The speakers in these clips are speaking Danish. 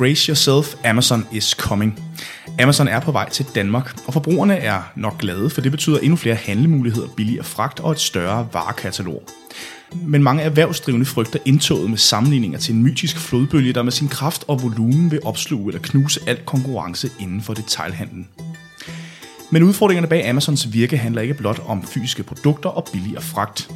Brace yourself, Amazon is coming. Amazon er på vej til Danmark, og forbrugerne er nok glade, for det betyder endnu flere handlemuligheder, billigere fragt og et større varekatalog. Men mange erhvervsdrivende frygter indtoget med sammenligninger til en mytisk flodbølge, der med sin kraft og volumen vil opsluge eller knuse al konkurrence inden for detailhandlen. Men udfordringerne bag Amazons virke handler ikke blot om fysiske produkter og billigere fragt.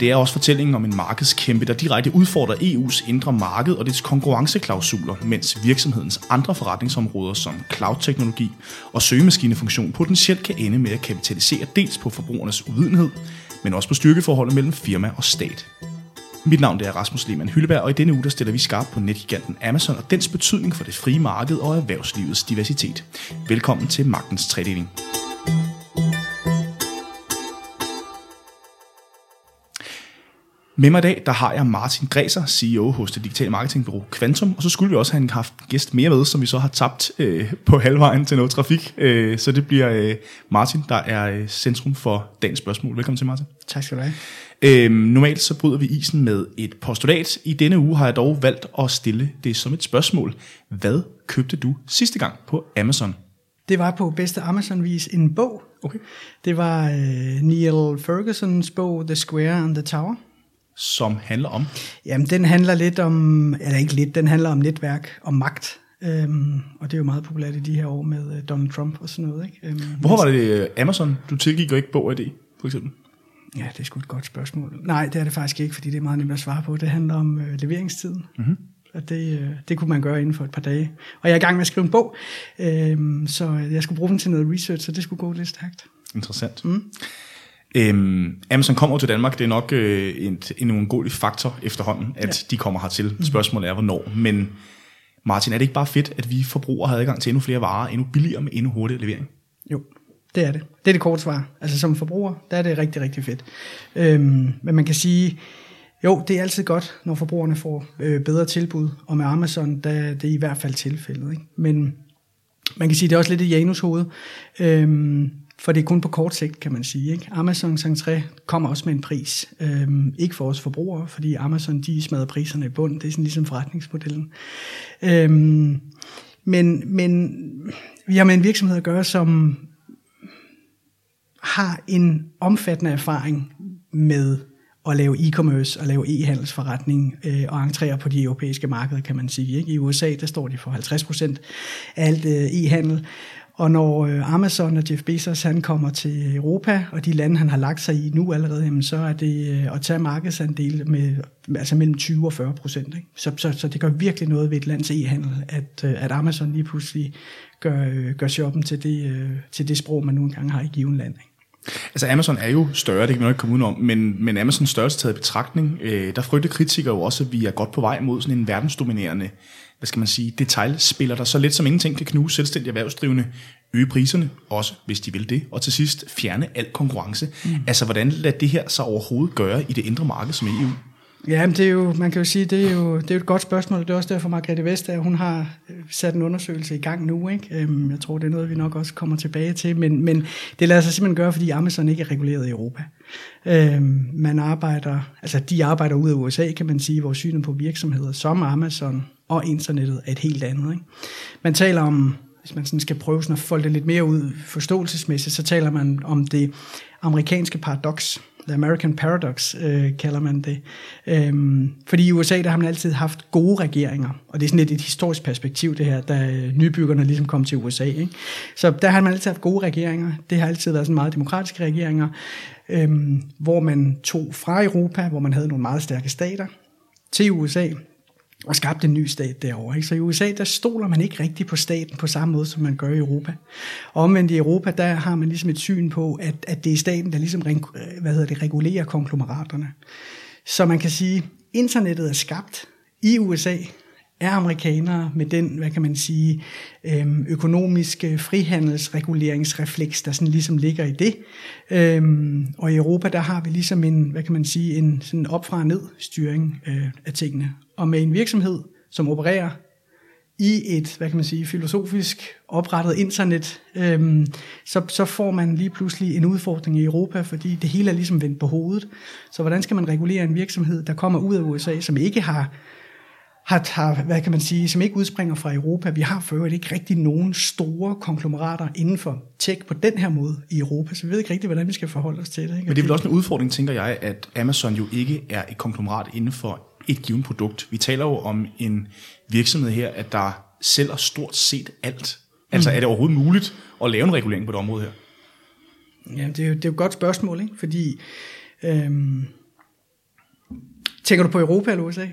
Det er også fortællingen om en markedskæmpe, der direkte udfordrer EU's indre marked og dets konkurrenceklausuler, mens virksomhedens andre forretningsområder som cloud-teknologi og søgemaskinefunktion potentielt kan ende med at kapitalisere dels på forbrugernes uvidenhed, men også på styrkeforholdet mellem firma og stat. Mit navn er Rasmus Lehmann Hylleberg, og i denne uge der stiller vi skarpt på netgiganten Amazon og dens betydning for det frie marked og erhvervslivets diversitet. Velkommen til Magtens Tredeling. Med mig i dag, der har jeg Martin Græser, CEO hos det digitale marketingbureau Quantum, og så skulle vi også have haft en gæst mere med, som vi så har tabt øh, på halvvejen til noget trafik. Øh, så det bliver øh, Martin, der er øh, centrum for dagens spørgsmål. Velkommen til, Martin. Tak skal du have. Øhm, normalt så bryder vi isen med et postulat. I denne uge har jeg dog valgt at stille det som et spørgsmål. Hvad købte du sidste gang på Amazon? Det var på bedste Amazon-vis en bog. Okay. Det var øh, Neil Fergusons bog The Square and the Tower. Som handler om? Jamen, den handler lidt om, eller ikke lidt, den handler om netværk og magt. Øhm, og det er jo meget populært i de her år med øh, Donald Trump og sådan noget. Ikke? Øhm, Hvorfor var det øh, Amazon, du tilgik og ikke Bog ID, for eksempel? Ja, det er sgu et godt spørgsmål. Nej, det er det faktisk ikke, fordi det er meget nemt at svare på. Det handler om øh, leveringstiden. Mm-hmm. Så det, øh, det kunne man gøre inden for et par dage. Og jeg er i gang med at skrive en bog, øh, så jeg skulle bruge den til noget research, så det skulle gå lidt stærkt. Interessant. Mm. Øhm, Amazon kommer til Danmark, det er nok øh, en, en uundgåelig faktor efterhånden, at ja. de kommer hertil. Spørgsmålet er, hvornår. Men Martin, er det ikke bare fedt, at vi forbrugere har adgang til endnu flere varer, endnu billigere med endnu hurtigere levering? Jo, det er det. Det er det korte svar. Altså som forbruger, der er det rigtig, rigtig fedt. Øhm, men man kan sige, jo, det er altid godt, når forbrugerne får øh, bedre tilbud, og med Amazon, der er det i hvert fald tilfældet. Ikke? Men man kan sige, det er også lidt i Janus hoved, øhm, for det er kun på kort sigt, kan man sige. Ikke? Amazons entré kommer også med en pris. Øhm, ikke for os forbrugere, fordi Amazon de smadrer priserne i bund. Det er sådan ligesom forretningsmodellen. Øhm, men, men vi har med en virksomhed at gøre, som har en omfattende erfaring med at lave e-commerce og lave e-handelsforretning øh, og entrere på de europæiske markeder, kan man sige. Ikke? I USA, der står de for 50% af alt øh, e-handel, og når øh, Amazon og Jeff Bezos han kommer til Europa, og de lande, han har lagt sig i nu allerede, jamen, så er det øh, at tage markedsandel med altså mellem 20 og 40 procent. Så, så, så det gør virkelig noget ved et lands e-handel, at, øh, at Amazon lige pludselig gør, øh, gør shoppen til det, øh, til det sprog, man nu engang har i given land. Ikke? Altså Amazon er jo større, det kan man ikke komme ud om, men, men Amazons størrelse taget i betragtning, øh, der frygter kritikere jo også, at vi er godt på vej mod sådan en verdensdominerende, hvad skal man sige, detaljspiller, der så lidt som ingenting kan knuse selvstændige erhvervsdrivende, øge priserne, også hvis de vil det, og til sidst fjerne al konkurrence. Mm. Altså hvordan lader det her så overhovedet gøre i det indre marked som EU? Ja, men det er jo, man kan jo sige, det er jo, det er jo et godt spørgsmål. Det er også derfor, Margrethe Vestager, hun har øh, sat en undersøgelse i gang nu. Ikke? Øhm, jeg tror, det er noget, vi nok også kommer tilbage til. Men, men det lader sig simpelthen gøre, fordi Amazon ikke er reguleret i Europa. Øhm, man arbejder, altså de arbejder ud af USA, kan man sige, hvor synet på virksomheder som Amazon og internettet er et helt andet. Ikke? Man taler om, hvis man sådan skal prøve sådan at folde det lidt mere ud forståelsesmæssigt, så taler man om det amerikanske paradoks The American Paradox øh, kalder man det. Øhm, fordi i USA, der har man altid haft gode regeringer, og det er sådan lidt et historisk perspektiv, det her, da øh, nybyggerne ligesom kom til USA. Ikke? Så der har man altid haft gode regeringer. Det har altid været sådan meget demokratiske regeringer, øhm, hvor man tog fra Europa, hvor man havde nogle meget stærke stater, til USA, og skabte en ny stat derovre. Ikke? Så i USA, der stoler man ikke rigtig på staten på samme måde, som man gør i Europa. Og omvendt i Europa, der har man ligesom et syn på, at, at det er staten, der ligesom øh, hvad hedder det, regulerer konglomeraterne. Så man kan sige, internettet er skabt i USA er amerikanere med den, hvad kan man sige, øhm, økonomiske frihandelsreguleringsrefleks, der sådan ligesom ligger i det. Øhm, og i Europa, der har vi ligesom en, hvad kan man sige, en sådan op fra ned styring øh, af tingene. Og med en virksomhed, som opererer i et, hvad kan man sige, filosofisk oprettet internet, øhm, så, så får man lige pludselig en udfordring i Europa, fordi det hele er ligesom vendt på hovedet. Så hvordan skal man regulere en virksomhed, der kommer ud af USA, som ikke har, har, har hvad kan man sige, som ikke udspringer fra Europa. Vi har for øvrigt ikke rigtig nogen store konglomerater inden for tech på den her måde i Europa, så vi ved ikke rigtig, hvordan vi skal forholde os til det. Ikke? Men det er vel også en udfordring, tænker jeg, at Amazon jo ikke er et konglomerat inden for et givet produkt. Vi taler jo om en virksomhed her, at der sælger stort set alt. Altså mm. er det overhovedet muligt at lave en regulering på det område her? Ja, det er jo, det er jo et godt spørgsmål, ikke? fordi øhm, tænker du på Europa eller USA?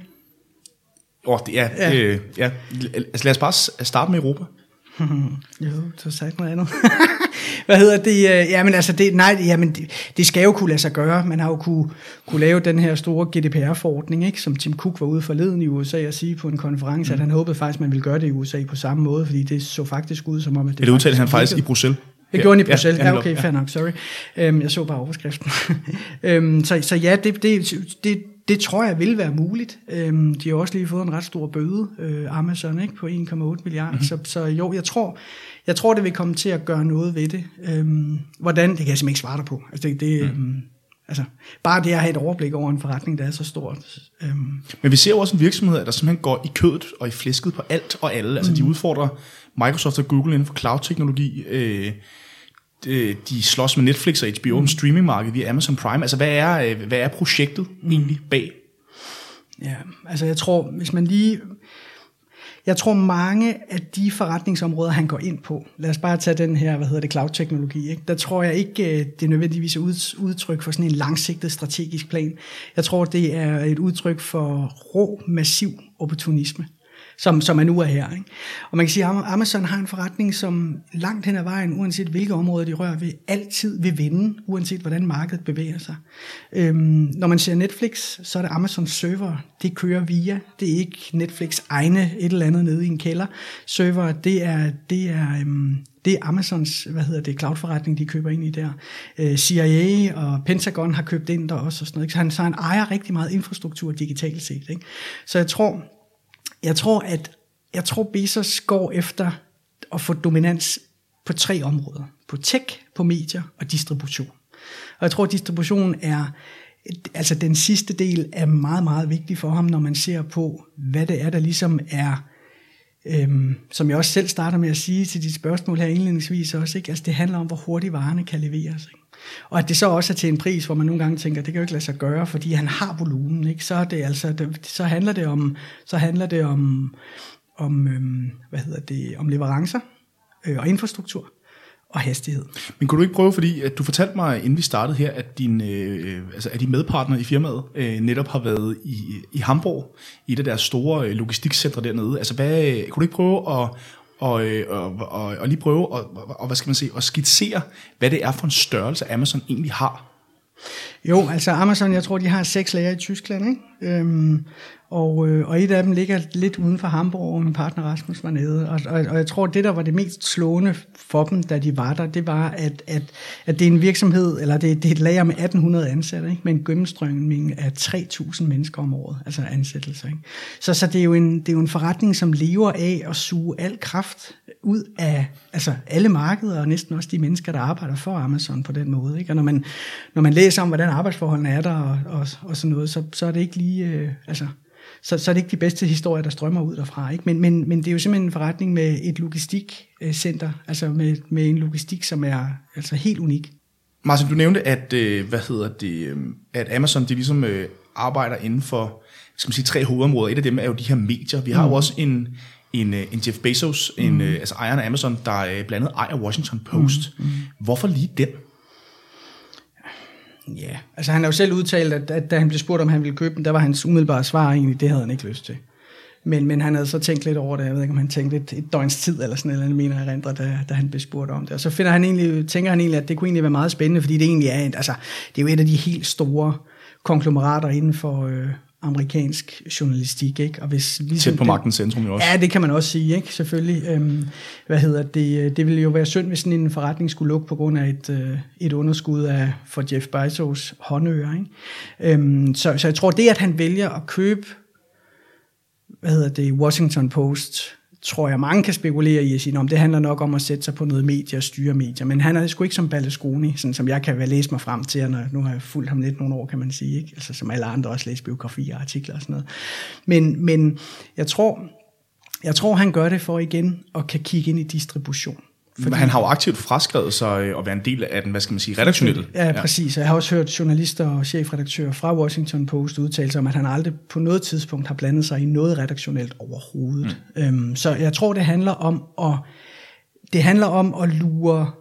Åh, oh, det er, ja. Øh, ja. Altså lad os bare starte med Europa. jo, så sagt noget andet. Hvad hedder det? Øh, jamen altså, det, nej, jamen, det, det skal jo kunne lade sig gøre. Man har jo kunne, kunne lave den her store GDPR-forordning, ikke? som Tim Cook var ude forleden i USA og sige på en konference, mm. at han håbede faktisk, man ville gøre det i USA på samme måde, fordi det så faktisk ud som om, at det... Det udtalte han faktisk i Bruxelles. Det gjorde han i Bruxelles. Ja, ja okay, fair nok, sorry. Um, jeg så bare overskriften. um, så, så ja, det, det, det, det tror jeg vil være muligt. Um, de har også lige fået en ret stor bøde, uh, Amazon, ikke, på 1,8 milliarder. Mm-hmm. Så, så jo, jeg tror, jeg tror, det vil komme til at gøre noget ved det. Um, hvordan, det kan jeg simpelthen ikke svare dig på. Altså, det, det, mm. altså, bare det at have et overblik over en forretning, der er så stort. Um. Men vi ser jo også en virksomhed, der simpelthen går i kødet og i flæsket på alt og alle. Altså, mm. de udfordrer Microsoft og Google inden for cloud-teknologi. Øh, de slås med Netflix og HBO, mm. streamingmarked via Amazon Prime. Altså, hvad er, øh, hvad er projektet mm. egentlig bag? Ja, altså jeg tror, hvis man lige... Jeg tror mange af de forretningsområder, han går ind på, lad os bare tage den her, hvad hedder det, cloud-teknologi, ikke? der tror jeg ikke, øh, det er nødvendigvis et udtryk for sådan en langsigtet strategisk plan. Jeg tror, det er et udtryk for rå, massiv opportunisme som, som er nu er her. Ikke? Og man kan sige, at Amazon har en forretning, som langt hen ad vejen, uanset hvilke områder de rører ved, altid vil vinde, uanset hvordan markedet bevæger sig. Øhm, når man ser Netflix, så er det Amazons server, det kører via. Det er ikke Netflix egne et eller andet nede i en kælder. Server, det er, det er, øhm, det er Amazons, hvad hedder det, cloud-forretning, de køber ind i der. Øh, CIA og Pentagon har købt ind der også og sådan noget. Så han, så han ejer rigtig meget infrastruktur digitalt set. Ikke? Så jeg tror, jeg tror, at jeg tror, Bezos går efter at få dominans på tre områder. På tech, på medier og distribution. Og jeg tror, at distribution er, altså den sidste del er meget, meget vigtig for ham, når man ser på, hvad det er, der ligesom er, øhm, som jeg også selv starter med at sige til dit spørgsmål her indledningsvis også, ikke? Altså det handler om, hvor hurtigt varerne kan leveres. Ikke? Og at det så også er til en pris, hvor man nogle gange tænker, det kan jo ikke lade sig gøre, fordi han har volumen, ikke? Så, er det altså, det, så handler det om, så handler det om, om øhm, hvad hedder det, om leverancer øh, og infrastruktur og hastighed. Men kunne du ikke prøve, fordi at du fortalte mig, inden vi startede her, at, din, øh, altså, at de medpartnere i firmaet øh, netop har været i, i Hamburg, i et af deres store øh, logistikcentre dernede. Altså, hvad, kunne du ikke prøve at, og, øh, og, og, og lige prøve at, og, hvad skal man sige, at skitsere, hvad det er for en størrelse, Amazon egentlig har. Jo, altså Amazon, jeg tror, de har seks lager i Tyskland, ikke? Øhm, og, øh, og et af dem ligger lidt uden for Hamburg, og min partner Rasmus var nede. Og, og, og jeg tror, det der var det mest slående for dem, da de var der, det var, at, at, at det er en virksomhed, eller det, det er et lager med 1800 ansatte, ikke? med en gennemstrømning af 3000 mennesker om året, altså ansættelser. Ikke? Så, så det, er jo en, det er jo en forretning, som lever af at suge al kraft ud af altså alle markeder, og næsten også de mennesker, der arbejder for Amazon på den måde. Ikke? Og når man, når man læser om, hvordan arbejdsforholdene er der, og, og, og sådan noget, så, så er det ikke lige... Øh, altså, så, så er det ikke de bedste historier, der strømmer ud derfra. Ikke? Men, men, men det er jo simpelthen en forretning med et logistikcenter, altså med, med en logistik, som er altså helt unik. Martin, du nævnte, at, øh, hvad hedder det, øh, at Amazon de ligesom øh, arbejder inden for skal man sige, tre hovedområder. Et af dem er jo de her medier. Vi har mm. jo også en, en, en Jeff Bezos, mm. en, altså ejeren af Amazon, der blandt andet ejer Washington Post. Mm. Mm. Hvorfor lige den? Ja, altså han har jo selv udtalt, at, at da han blev spurgt, om han ville købe den, der var hans umiddelbare svar egentlig, det havde han ikke lyst til. Men, men han havde så tænkt lidt over det, jeg ved ikke, om han tænkte et, et døgns tid eller sådan noget, mener jeg rindre, da, da han blev spurgt om det. Og så finder han egentlig, tænker han egentlig, at det kunne egentlig være meget spændende, fordi det egentlig er, altså, det er jo et af de helt store konglomerater inden for, øh, amerikansk journalistik, ikke? Og hvis vi Tæt på magtens centrum jo også. Ja, det kan man også sige, ikke? Selvfølgelig. Øhm, hvad hedder det? Det ville jo være synd, hvis sådan en forretning skulle lukke på grund af et, øh, et underskud af, for Jeff Bezos håndører, ikke? Øhm, så, så jeg tror, det at han vælger at købe, hvad hedder det, Washington Post, tror jeg, mange kan spekulere i at sige, om det handler nok om at sætte sig på noget medie og styre medier, men han er sgu ikke som Berlusconi, sådan som jeg kan læse mig frem til, når nu har jeg fulgt ham lidt nogle år, kan man sige, ikke? Altså, som alle andre også læser biografier og artikler og sådan noget. Men, men jeg tror, jeg tror, han gør det for igen at kan kigge ind i distribution. Fordi, han har jo aktivt fraskrevet sig øh, at være en del af den, hvad skal man sige, redaktionelle. Ja, præcis. Jeg har også hørt journalister og chefredaktører fra Washington Post udtale sig om, at han aldrig på noget tidspunkt har blandet sig i noget redaktionelt overhovedet. Mm. Øhm, så jeg tror, det handler om at, det handler om at lure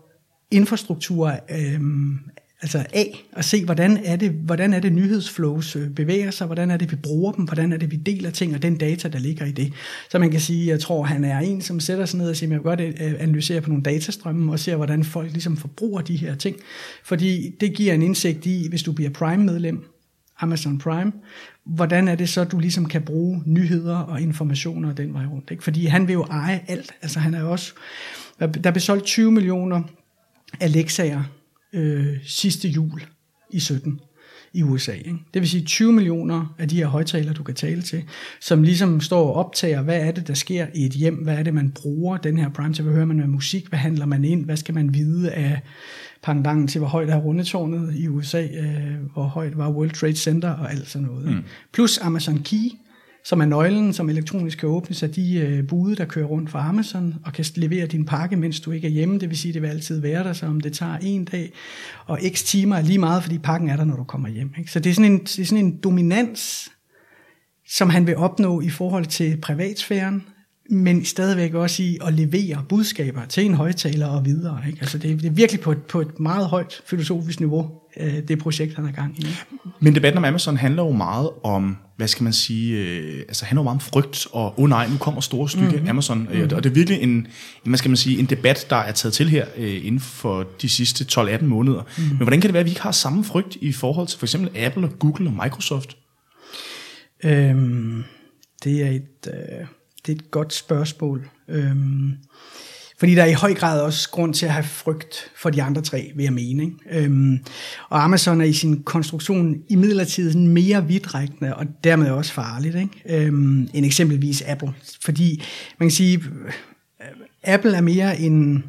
infrastruktur øhm, altså af og se, hvordan er det, hvordan er det nyhedsflows øh, bevæger sig, hvordan er det, vi bruger dem, hvordan er det, vi deler ting, og den data, der ligger i det. Så man kan sige, jeg tror, han er en, som sætter sig ned og siger, jeg vil godt øh, analysere på nogle datastrømme, og ser, hvordan folk ligesom forbruger de her ting. Fordi det giver en indsigt i, hvis du bliver Prime-medlem, Amazon Prime, hvordan er det så, du ligesom kan bruge nyheder og informationer den vej rundt. Ikke? Fordi han vil jo eje alt. Altså han er også, der blev solgt 20 millioner Alexa'er øh, sidste jul i 17 i USA. Ikke? Det vil sige 20 millioner af de her højtalere, du kan tale til, som ligesom står og optager, hvad er det, der sker i et hjem, hvad er det, man bruger den her prime til, hvad hører man med musik, hvad handler man ind, hvad skal man vide af pangdangen til, hvor højt er rundetårnet i USA, øh, hvor højt var World Trade Center og alt sådan noget. Mm. Plus Amazon Key, som er nøglen, som elektronisk kan åbnes af de øh, bude, der kører rundt fra Amazon, og kan levere din pakke, mens du ikke er hjemme. Det vil sige, det vil altid være der, så om det tager en dag, og x timer er lige meget, fordi pakken er der, når du kommer hjem. Ikke? Så det er, sådan en, det er sådan en dominans, som han vil opnå i forhold til privatsfæren, men stadigvæk også i at levere budskaber til en højtaler og videre. Ikke? Altså det, det er virkelig på et, på et meget højt filosofisk niveau, øh, det projekt, han er gang i. Men debatten om Amazon handler jo meget om, hvad skal man sige, øh, altså handler jo meget om frygt, og åh oh nej, nu kommer store stykke mm-hmm. Amazon, mm-hmm. og det er virkelig en, en, hvad skal man sige, en debat, der er taget til her øh, inden for de sidste 12-18 måneder. Mm-hmm. Men hvordan kan det være, at vi ikke har samme frygt i forhold til for eksempel Apple, Google og Microsoft? Øhm, det er et... Øh det er et godt spørgsmål. Øhm, fordi der er i høj grad også grund til at have frygt for de andre tre, vil jeg mene. Ikke? Øhm, og Amazon er i sin konstruktion i midlertid mere vidtrækkende, og dermed også farligt, ikke? Øhm, end eksempelvis Apple. Fordi man kan sige, øh, Apple er mere en,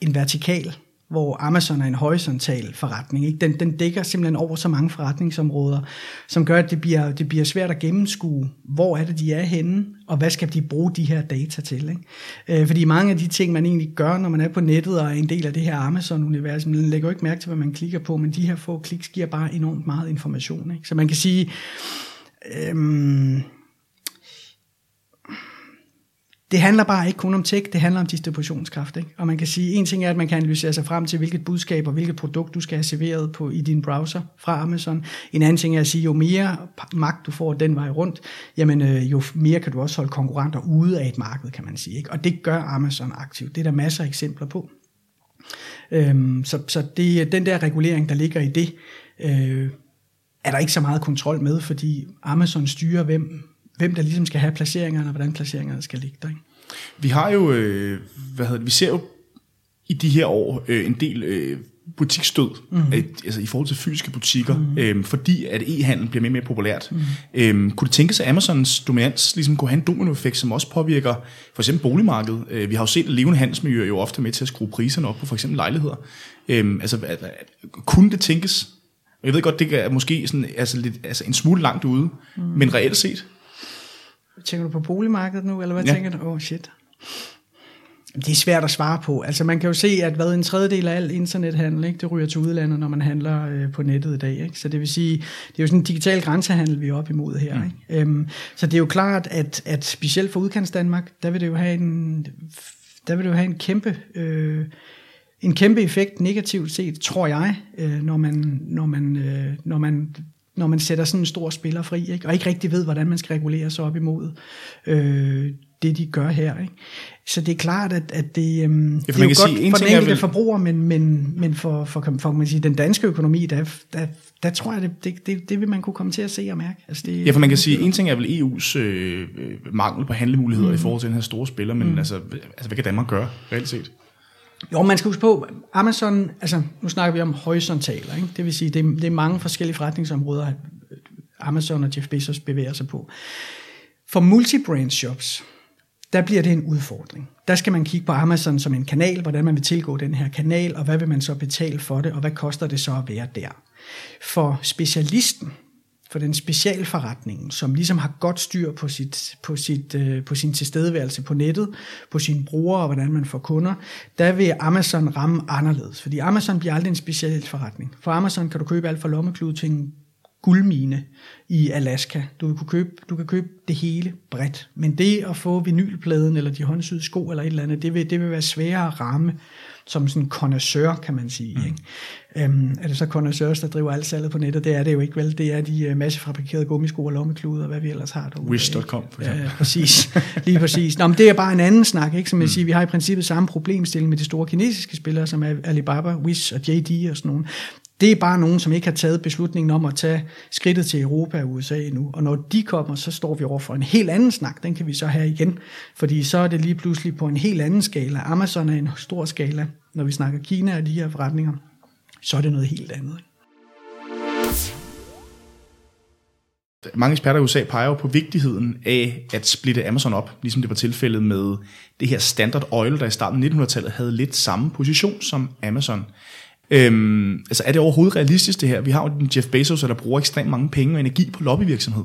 en vertikal hvor Amazon er en horisontal forretning. Ikke? Den, den dækker simpelthen over så mange forretningsområder, som gør, at det bliver, det bliver svært at gennemskue, hvor er det, de er henne, og hvad skal de bruge de her data til. Ikke? Øh, fordi mange af de ting, man egentlig gør, når man er på nettet og er en del af det her Amazon-univers, man lægger jo ikke mærke til, hvad man klikker på, men de her få kliks giver bare enormt meget information. Ikke? Så man kan sige... Øhm, det handler bare ikke kun om tech, det handler om distributionskraft. Ikke? Og man kan sige, en ting er, at man kan analysere sig frem til, hvilket budskab og hvilket produkt, du skal have serveret på i din browser fra Amazon. En anden ting er at sige, jo mere magt du får den vej rundt, jamen øh, jo mere kan du også holde konkurrenter ude af et marked, kan man sige. Ikke? Og det gør Amazon aktivt. Det er der masser af eksempler på. Øhm, så så det, den der regulering, der ligger i det, øh, er der ikke så meget kontrol med, fordi Amazon styrer, hvem hvem der ligesom skal have placeringerne, og hvordan placeringerne skal ligge der. Ikke? Vi har jo, øh, hvad hedder det, vi ser jo i de her år øh, en del øh, butiksstød, mm. øh, altså i forhold til fysiske butikker, mm. øh, fordi at e-handel bliver mere og mere populært. Mm. Øh, kunne det tænkes, at Amazons dominans ligesom kunne have en dominoeffekt, som også påvirker for eksempel boligmarkedet? Øh, vi har jo set, at levende handelsmiljøer jo ofte med til at skrue priserne op på for eksempel lejligheder. Øh, altså, at, at, kunne det tænkes? Jeg ved godt, det er måske sådan, altså, lidt, altså en smule langt ude, mm. men reelt set, Tænker du på boligmarkedet nu, eller hvad ja. tænker du? Åh, oh, shit. Det er svært at svare på. Altså man kan jo se, at hvad en tredjedel af al internethandel, ikke, det ryger til udlandet, når man handler øh, på nettet i dag. Ikke? Så det vil sige, det er jo sådan en digital grænsehandel, vi er op imod her. Mm. Ikke? Øhm, så det er jo klart, at, at specielt for udkants Danmark, der vil det jo have en, der vil det jo have en kæmpe... Øh, en kæmpe effekt negativt set, tror jeg, øh, når man, når man, øh, når man når man sætter sådan en stor spiller fri, ikke? og ikke rigtig ved, hvordan man skal regulere sig op imod øh, det de gør her. Ikke? Så det er klart, at, at det, øhm, Ja, det er jo godt sige, for den enkelte vel- forbruger, men, men, men for, for, for, for man sige, den danske økonomi, der, der, der tror jeg, det, det, det, det vil man kunne komme til at se og mærke. Altså det, Ja, for man kan sige, en ting er vel EU's øh, øh, mangel på handlemuligheder mm. i forhold til den her store spiller, men mm. altså, altså, hvad kan Danmark gøre, reelt set? Jo, man skal huske på, Amazon, altså nu snakker vi om horisontaler, ikke? det vil sige, det er, det er mange forskellige forretningsområder, Amazon og Jeff Bezos bevæger sig på. For multi-brand shops, der bliver det en udfordring. Der skal man kigge på Amazon som en kanal, hvordan man vil tilgå den her kanal, og hvad vil man så betale for det, og hvad koster det så at være der. For specialisten, for den specialforretningen, som ligesom har godt styr på, sit, på, sit, øh, på sin tilstedeværelse på nettet, på sine brugere og hvordan man får kunder, der vil Amazon ramme anderledes. Fordi Amazon bliver aldrig en specialforretning. For Amazon kan du købe alt fra lommeklud til en guldmine i Alaska. Du, kunne købe, du kan købe det hele bredt. Men det at få vinylpladen, eller de håndsyede sko, eller et eller andet, det vil, det vil være sværere at ramme som sådan en connoisseur, kan man sige. Mm. Ikke? Øhm, er det så connoisseurs, der driver alt salget på nettet? Det er det jo ikke vel. Det er de uh, massefabrikerede gummisko og lommekluder, og hvad vi ellers har derude. Wish.com, for eksempel. Ja, præcis. Lige præcis. Nå, men det er bare en anden snak, ikke? Som jeg siger, vi har i princippet samme problemstilling med de store kinesiske spillere, som er Alibaba, Wish og JD og sådan nogle. Det er bare nogen, som ikke har taget beslutningen om at tage skridtet til Europa og USA endnu. Og når de kommer, så står vi over for en helt anden snak. Den kan vi så have igen. Fordi så er det lige pludselig på en helt anden skala. Amazon er en stor skala. Når vi snakker Kina og de her forretninger, så er det noget helt andet. Mange eksperter i USA peger jo på vigtigheden af at splitte Amazon op, ligesom det var tilfældet med det her Standard Oil, der i starten af 1900-tallet havde lidt samme position som Amazon. Øhm, altså er det overhovedet realistisk det her? Vi har jo den Jeff Bezos, der bruger ekstremt mange penge og energi på lobbyvirksomhed.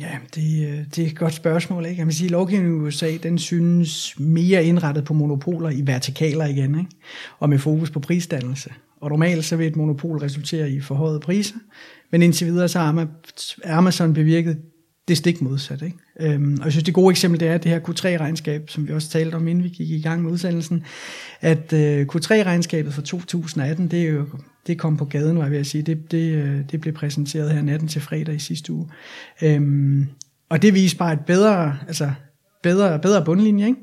Ja, det, øh, det er et godt spørgsmål. Ikke? Jeg vil sige, lovgivningen i USA, den synes mere indrettet på monopoler i vertikaler igen, ikke? og med fokus på prisdannelse. Og normalt så vil et monopol resultere i forhøjede priser, men indtil videre så har Amazon bevirket det stik modsat. Ikke? Øhm, og jeg synes, det gode eksempel det er det her Q3-regnskab, som vi også talte om, inden vi gik i gang med udsendelsen, at øh, Q3-regnskabet for 2018, det er jo det kom på gaden, var jeg ved at sige. Det, det, øh, det blev præsenteret her natten til fredag i sidste uge. Øhm, og det viste bare et bedre, altså bedre, bedre bundlinje, ikke?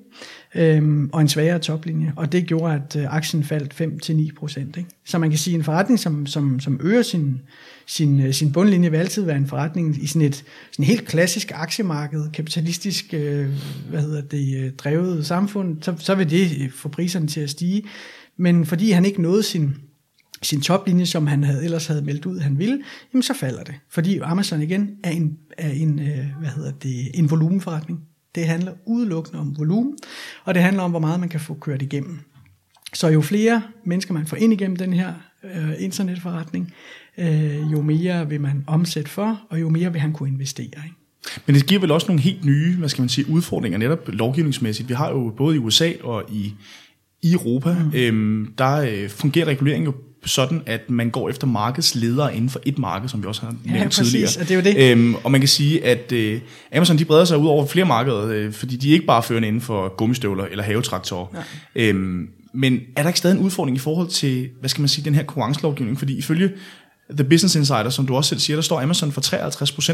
Øhm, og en svagere toplinje. Og det gjorde, at øh, aktien faldt 5-9 procent. Ikke? Så man kan sige, at en forretning, som, som, som øger sin, sin, øh, sin bundlinje, vil altid være en forretning i sådan et sådan helt klassisk aktiemarked, kapitalistisk øh, hvad hedder det, øh, drevet samfund, så, så vil det øh, få priserne til at stige. Men fordi han ikke nåede sin, sin toplinje, som han havde, ellers havde meldt ud, han ville, jamen så falder det. Fordi Amazon igen er en, er en, øh, hvad hedder det, en volumenforretning. Det handler udelukkende om volumen, og det handler om, hvor meget man kan få kørt igennem. Så jo flere mennesker man får ind igennem den her øh, internetforretning, øh, jo mere vil man omsætte for, og jo mere vil han kunne investere. Ikke? Men det giver vel også nogle helt nye, hvad skal man sige, udfordringer netop lovgivningsmæssigt. Vi har jo både i USA og i, i Europa, mm. øhm, der øh, fungerer reguleringen jo sådan, at man går efter markedsledere inden for et marked, som vi også har Ja, nævnt præcis, tidligere. og det er jo det. Øhm, og man kan sige, at øh, Amazon de breder sig ud over flere markeder, øh, fordi de er ikke bare førende inden for gummistøvler eller havetraktorer. Ja. Øhm, men er der ikke stadig en udfordring i forhold til, hvad skal man sige, den her konkurrencelovgivning? Fordi ifølge The Business Insider, som du også selv siger, der står Amazon for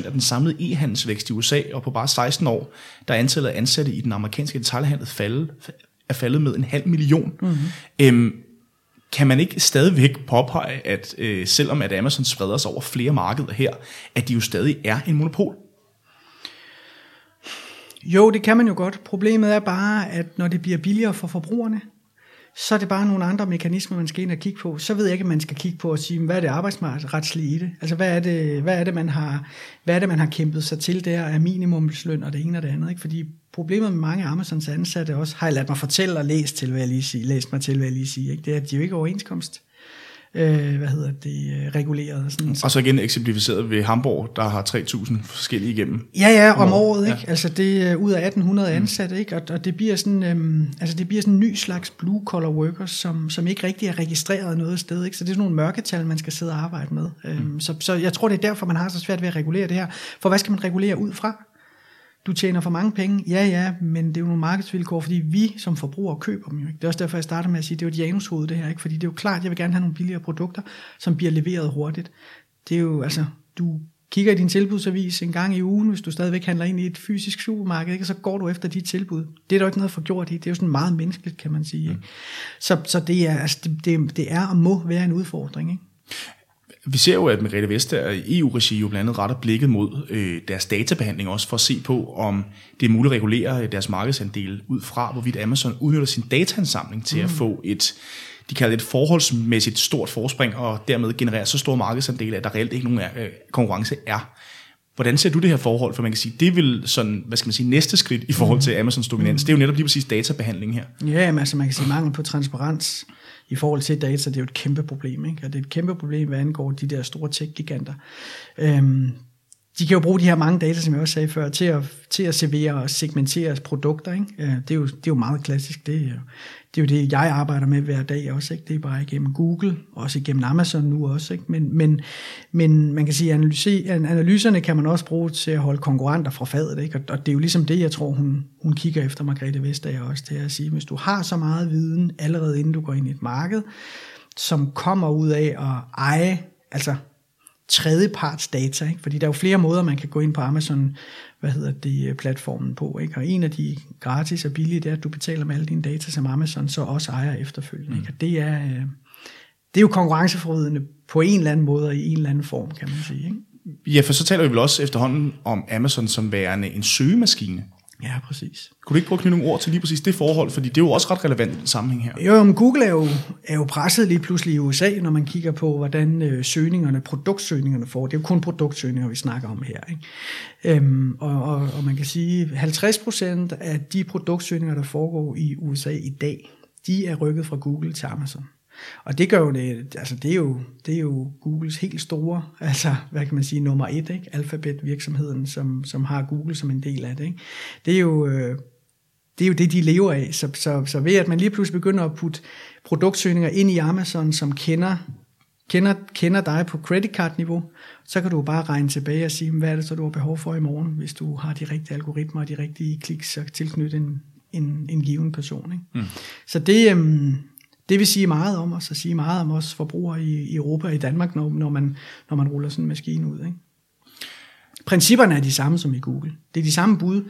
53% af den samlede e-handelsvækst i USA, og på bare 16 år, der er antallet af ansatte i den amerikanske detaljhandel faldet, er faldet med en halv million. Mm-hmm. Øhm, kan man ikke stadigvæk påpege, at øh, selvom at Amazon spreder sig over flere markeder her, at de jo stadig er en monopol? Jo, det kan man jo godt. Problemet er bare, at når det bliver billigere for forbrugerne, så er det bare nogle andre mekanismer, man skal ind og kigge på. Så ved jeg ikke, at man skal kigge på og sige, hvad er det arbejdsmarkedsretslige i det? Altså, hvad er det, hvad er det, man, har, hvad er det man har kæmpet sig til der af minimumsløn og det ene og det andet? Ikke? Fordi problemet med mange Amazons ansatte også, har jeg ladt mig fortælle og læst til, hvad jeg lige sige, læst mig til, hvad jeg lige sige, ikke? det er, at de er jo ikke overenskomst øh, hvad hedder det, øh, reguleret. og Sådan. Og så igen eksemplificeret ved Hamburg, der har 3.000 forskellige igennem. Ja, ja, om året, Ja. ikke? Altså det er ud af 1800 ansatte, ikke? Og, og det bliver sådan, øhm, altså det bliver sådan en ny slags blue collar workers, som, som ikke rigtig er registreret noget sted, ikke? Så det er sådan nogle mørketal, man skal sidde og arbejde med. Øhm, så, så jeg tror, det er derfor, man har så svært ved at regulere det her. For hvad skal man regulere ud fra? Du tjener for mange penge, ja ja, men det er jo nogle markedsvilkår, fordi vi som forbrugere køber dem jo ikke. Det er også derfor, jeg starter med at sige, det er jo et janushoved det her, ikke? Fordi det er jo klart, jeg vil gerne have nogle billigere produkter, som bliver leveret hurtigt. Det er jo, altså, du kigger i din tilbudsavis en gang i ugen, hvis du stadigvæk handler ind i et fysisk supermarked, ikke? og så går du efter de tilbud. Det er der ikke noget for gjort i. Det er jo sådan meget menneskeligt, kan man sige. Ikke? Mm. Så, så det, er, altså, det, det, det er og må være en udfordring. Ikke? Vi ser jo, at Merete Vestager i EU-regi jo blandt andet retter blikket mod øh, deres databehandling også for at se på, om det er muligt at regulere deres markedsandel ud fra, hvorvidt Amazon udnytter sin dataansamling til mm. at få et, de kalder det et forholdsmæssigt stort forspring, og dermed generere så stor markedsandel, at der reelt ikke nogen øh, konkurrence er. Hvordan ser du det her forhold? For man kan sige, det vel sådan, hvad skal man sige, næste skridt i forhold til Amazons dominans. Mm. Det er jo netop lige præcis databehandling her. Ja, men altså man kan sige mangel på transparens i forhold til data, det er jo et kæmpe problem. Ikke? Og det er et kæmpe problem, hvad angår de der store tech-giganter. Øhm, de kan jo bruge de her mange data, som jeg også sagde før, til at, til at servere og segmentere produkter. Ikke? Øh, det, er jo, det er jo meget klassisk. Det er jo, det er jo det, jeg arbejder med hver dag også. Ikke? Det er bare igennem Google, også igennem Amazon nu også. Ikke? Men, men, men man kan sige, at analyserne kan man også bruge til at holde konkurrenter fra fadet. Ikke? Og, det er jo ligesom det, jeg tror, hun, hun kigger efter Margrethe Vestager også, til at sige, hvis du har så meget viden allerede inden du går ind i et marked, som kommer ud af at eje, altså tredjeparts data, ikke? fordi der er jo flere måder, man kan gå ind på Amazon, hvad hedder det, øh, platformen på, ikke? og en af de gratis og billige, det er, at du betaler med alle dine data, som Amazon så også ejer efterfølgende, ikke? og det er, øh, det er jo konkurrenceforvridende på en eller anden måde, og i en eller anden form, kan man sige. Ikke? Ja, for så taler vi vel også efterhånden om Amazon som værende en søgemaskine. Ja, præcis. Kunne du ikke prøve at knytte nogle ord til lige præcis det forhold, fordi det er jo også ret relevant i den sammenhæng her. Jo, men Google er jo, er jo presset lige pludselig i USA, når man kigger på, hvordan øh, søgningerne, produktsøgningerne får. Det er jo kun produktsøgninger, vi snakker om her. Ikke? Øhm, og, og, og man kan sige, 50% af de produktsøgninger, der foregår i USA i dag, de er rykket fra Google til Amazon. Og det gør jo det, altså det er jo, det er jo Googles helt store, altså hvad kan man sige, nummer et, ikke? Alphabet virksomheden, som, som har Google som en del af det, ikke? Det er jo, øh, det er jo det, de lever af. Så, så, så ved at man lige pludselig begynder at putte produktsøgninger ind i Amazon, som kender, kender, kender dig på credit card niveau, så kan du bare regne tilbage og sige, hvad er det så, du har behov for i morgen, hvis du har de rigtige algoritmer og de rigtige kliks og tilknytte en, en, en given person. Ikke? Mm. Så det, øhm, det vil sige meget om os, og sige meget om os forbrugere i, i Europa og i Danmark, når, når, man, når man ruller sådan en maskine ud. Ikke? Principperne er de samme som i Google. Det er de samme bud,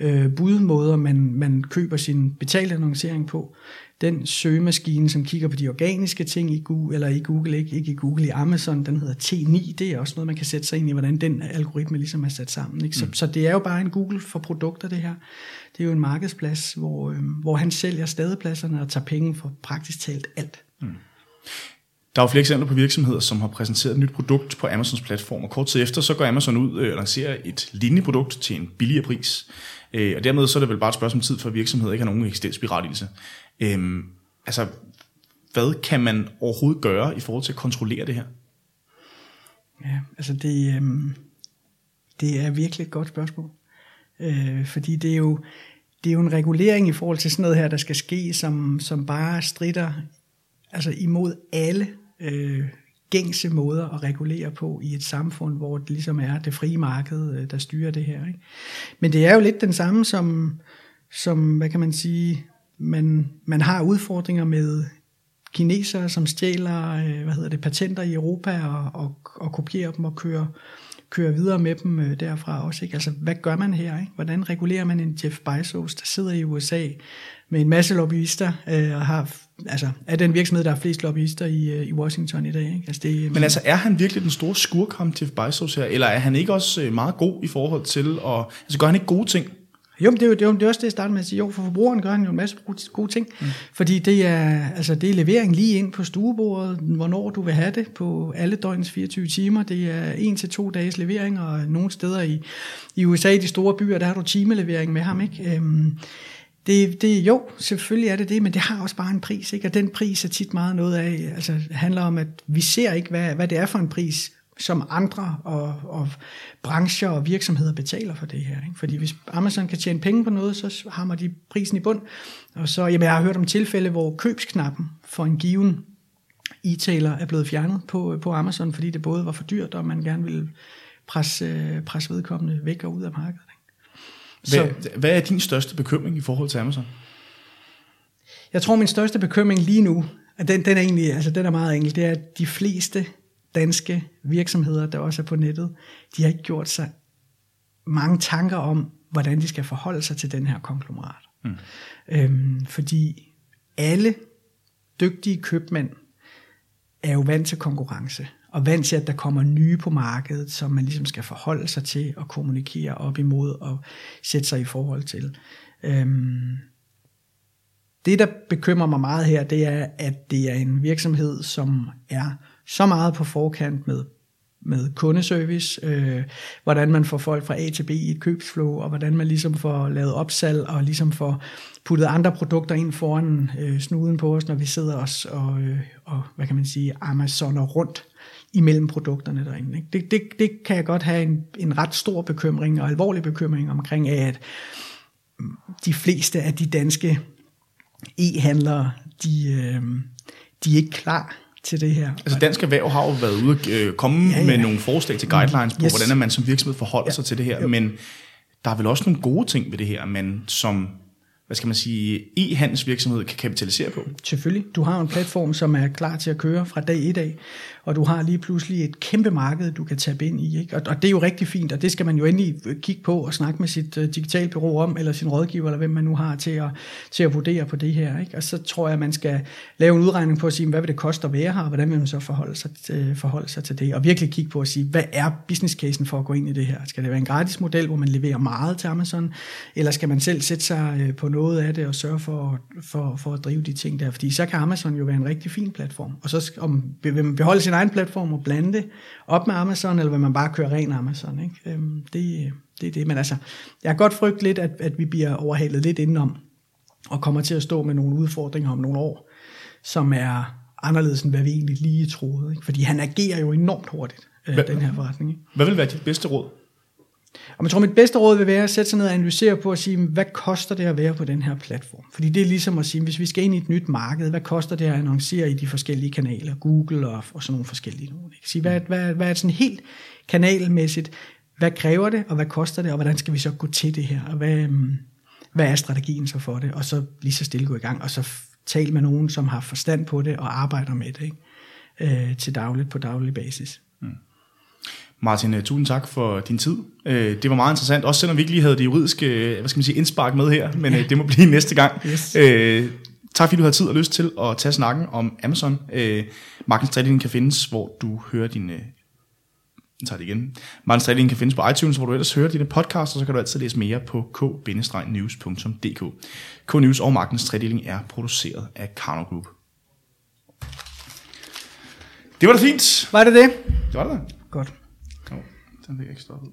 øh, budmåder, man, man køber sin betalte annoncering på. Den søgemaskine, som kigger på de organiske ting i Google, eller i Google, ikke, ikke i Google, i Amazon, den hedder T9. Det er også noget, man kan sætte sig ind i, hvordan den algoritme ligesom er sat sammen. Ikke? Så, mm. så det er jo bare en Google for produkter, det her. Det er jo en markedsplads, hvor, øh, hvor han sælger stadepladserne og tager penge for praktisk talt alt. Mm. Der er jo flere eksempler på virksomheder, som har præsenteret et nyt produkt på Amazons platform, og kort tid efter, så går Amazon ud øh, og lancerer et lignende produkt til en billigere pris. Øh, og dermed så er det vel bare et spørgsmål om tid, for virksomheder ikke har nogen eksistensberettigelse. Øhm, altså, hvad kan man overhovedet gøre i forhold til at kontrollere det her? Ja, altså det, øhm, det er virkelig et godt spørgsmål. Øh, fordi det er jo det er jo en regulering i forhold til sådan noget her, der skal ske, som, som bare strider altså imod alle øh, gængse måder at regulere på i et samfund, hvor det ligesom er det frie marked, øh, der styrer det her. Ikke? Men det er jo lidt den samme som, som hvad kan man sige, man, man har udfordringer med kinesere, som stjæler øh, hvad hedder det, patenter i Europa og, og, og kopierer dem og kører, kører videre med dem øh, derfra også. Ikke? Altså, hvad gør man her? Ikke? Hvordan regulerer man en Jeff Bezos, der sidder i USA med en masse lobbyister øh, og har altså, er den virksomhed, der har flest lobbyister i, øh, i Washington i dag. Ikke? Altså, det, Men altså, er han virkelig den store skurk, ham Jeff Bezos her, eller er han ikke også øh, meget god i forhold til, at, altså gør han ikke gode ting? Jo, men det er jo det, er, det er også det, jeg starter med at sige. Jo, for forbrugeren gør han jo en masse gode ting. Mm. Fordi det er, altså, det er levering lige ind på stuebordet, hvornår du vil have det på alle døgnets 24 timer. Det er en til to dages levering, og nogle steder i, i USA, i de store byer, der har du timelevering med ham. Ikke? Øhm, det, det, jo, selvfølgelig er det det, men det har også bare en pris, ikke? og den pris er tit meget noget af, altså handler om, at vi ser ikke, hvad, hvad det er for en pris, som andre og, og brancher og virksomheder betaler for det her. Ikke? Fordi hvis Amazon kan tjene penge på noget, så har de prisen i bund. Og så, jamen jeg har hørt om tilfælde, hvor købsknappen for en given e-tailer er blevet fjernet på, på Amazon, fordi det både var for dyrt, og man gerne ville presse, presse vedkommende væk og ud af markedet. Hvad, så, hvad er din største bekymring i forhold til Amazon? Jeg tror, min største bekymring lige nu, at den, den er egentlig, altså den er meget enkel, det er, at de fleste danske virksomheder, der også er på nettet, de har ikke gjort sig mange tanker om, hvordan de skal forholde sig til den her konglomerat. Mm. Øhm, fordi alle dygtige købmænd er jo vant til konkurrence, og vant til, at der kommer nye på markedet, som man ligesom skal forholde sig til og kommunikere op imod og sætte sig i forhold til. Øhm, det, der bekymrer mig meget her, det er, at det er en virksomhed, som er så meget på forkant med med kundeservice, øh, hvordan man får folk fra A til B i et købsflow, og hvordan man ligesom får lavet opsalg, og ligesom får puttet andre produkter ind foran øh, snuden på os, når vi sidder os og, øh, og hvad kan man sige, Amazoner rundt imellem produkterne derinde. Ikke? Det, det, det kan jeg godt have en, en ret stor bekymring og alvorlig bekymring omkring, at de fleste af de danske e-handlere, de, øh, de er ikke klar til det her. Altså Dansk Erhverv har jo været ude og øh, komme ja, ja. med nogle forslag til guidelines på, yes. hvordan man som virksomhed forholder ja. sig til det her, jo. men der er vel også nogle gode ting ved det her, man som hvad skal man sige, e-handelsvirksomhed kan kapitalisere på? Selvfølgelig. Du har en platform, som er klar til at køre fra dag i dag, og du har lige pludselig et kæmpe marked, du kan tabe ind i. Ikke? Og, og det er jo rigtig fint, og det skal man jo endelig kigge på og snakke med sit øh, uh, digitalbyrå om, eller sin rådgiver, eller hvem man nu har til at, til at vurdere på det her. Ikke? Og så tror jeg, at man skal lave en udregning på at sige, hvad vil det koste at være her, og hvordan vil man så forholde sig, til, forholde sig til det, og virkelig kigge på at sige, hvad er business casen for at gå ind i det her? Skal det være en gratis model, hvor man leverer meget til Amazon, eller skal man selv sætte sig øh, på noget af det og sørge for, for, for at drive de ting der? Fordi så kan Amazon jo være en rigtig fin platform, og så om, vil man beholde sin egen platform og blande det op med Amazon, eller vil man bare køre ren Amazon? Ikke? Øhm, det, det er det. Men altså, jeg har godt frygt lidt, at, at vi bliver overhalet lidt indenom, og kommer til at stå med nogle udfordringer om nogle år, som er anderledes, end hvad vi egentlig lige troede. Ikke? Fordi han agerer jo enormt hurtigt, øh, hvad, den her forretning. Ikke? Hvad vil være dit bedste råd? Og man tror, mit bedste råd vil være at sætte sig ned og analysere på at sige, hvad koster det at være på den her platform? Fordi det er ligesom at sige, hvis vi skal ind i et nyt marked, hvad koster det at annoncere i de forskellige kanaler, Google og, og sådan nogle forskellige nogle. Ikke? Sige, hvad, hvad, hvad er det sådan helt kanalmæssigt? Hvad kræver det, og hvad koster det, og hvordan skal vi så gå til det her? Og hvad, øhm, hvad er strategien så for det? Og så lige så stille gå i gang, og så tale med nogen, som har forstand på det og arbejder med det ikke? Øh, til dagligt på daglig basis. Mm. Martin, øh, tusind tak for din tid. Øh, det var meget interessant, også selvom vi ikke lige havde det juridiske øh, hvad skal man sige, indspark med her, men det må blive næste gang. Yes. Tak fordi du har tid og lyst til at tage snakken om Amazon. Markens Trading kan findes, hvor du hører dine... Jeg tager det igen. Markens Trading kan findes på iTunes, hvor du ellers hører dine podcasts, og så kan du altid læse mere på k-news.dk. K-News og Markens Trading er produceret af Karno Group. Det var da fint. Var det det? Det var det Godt. Den fik jeg ikke stoppet.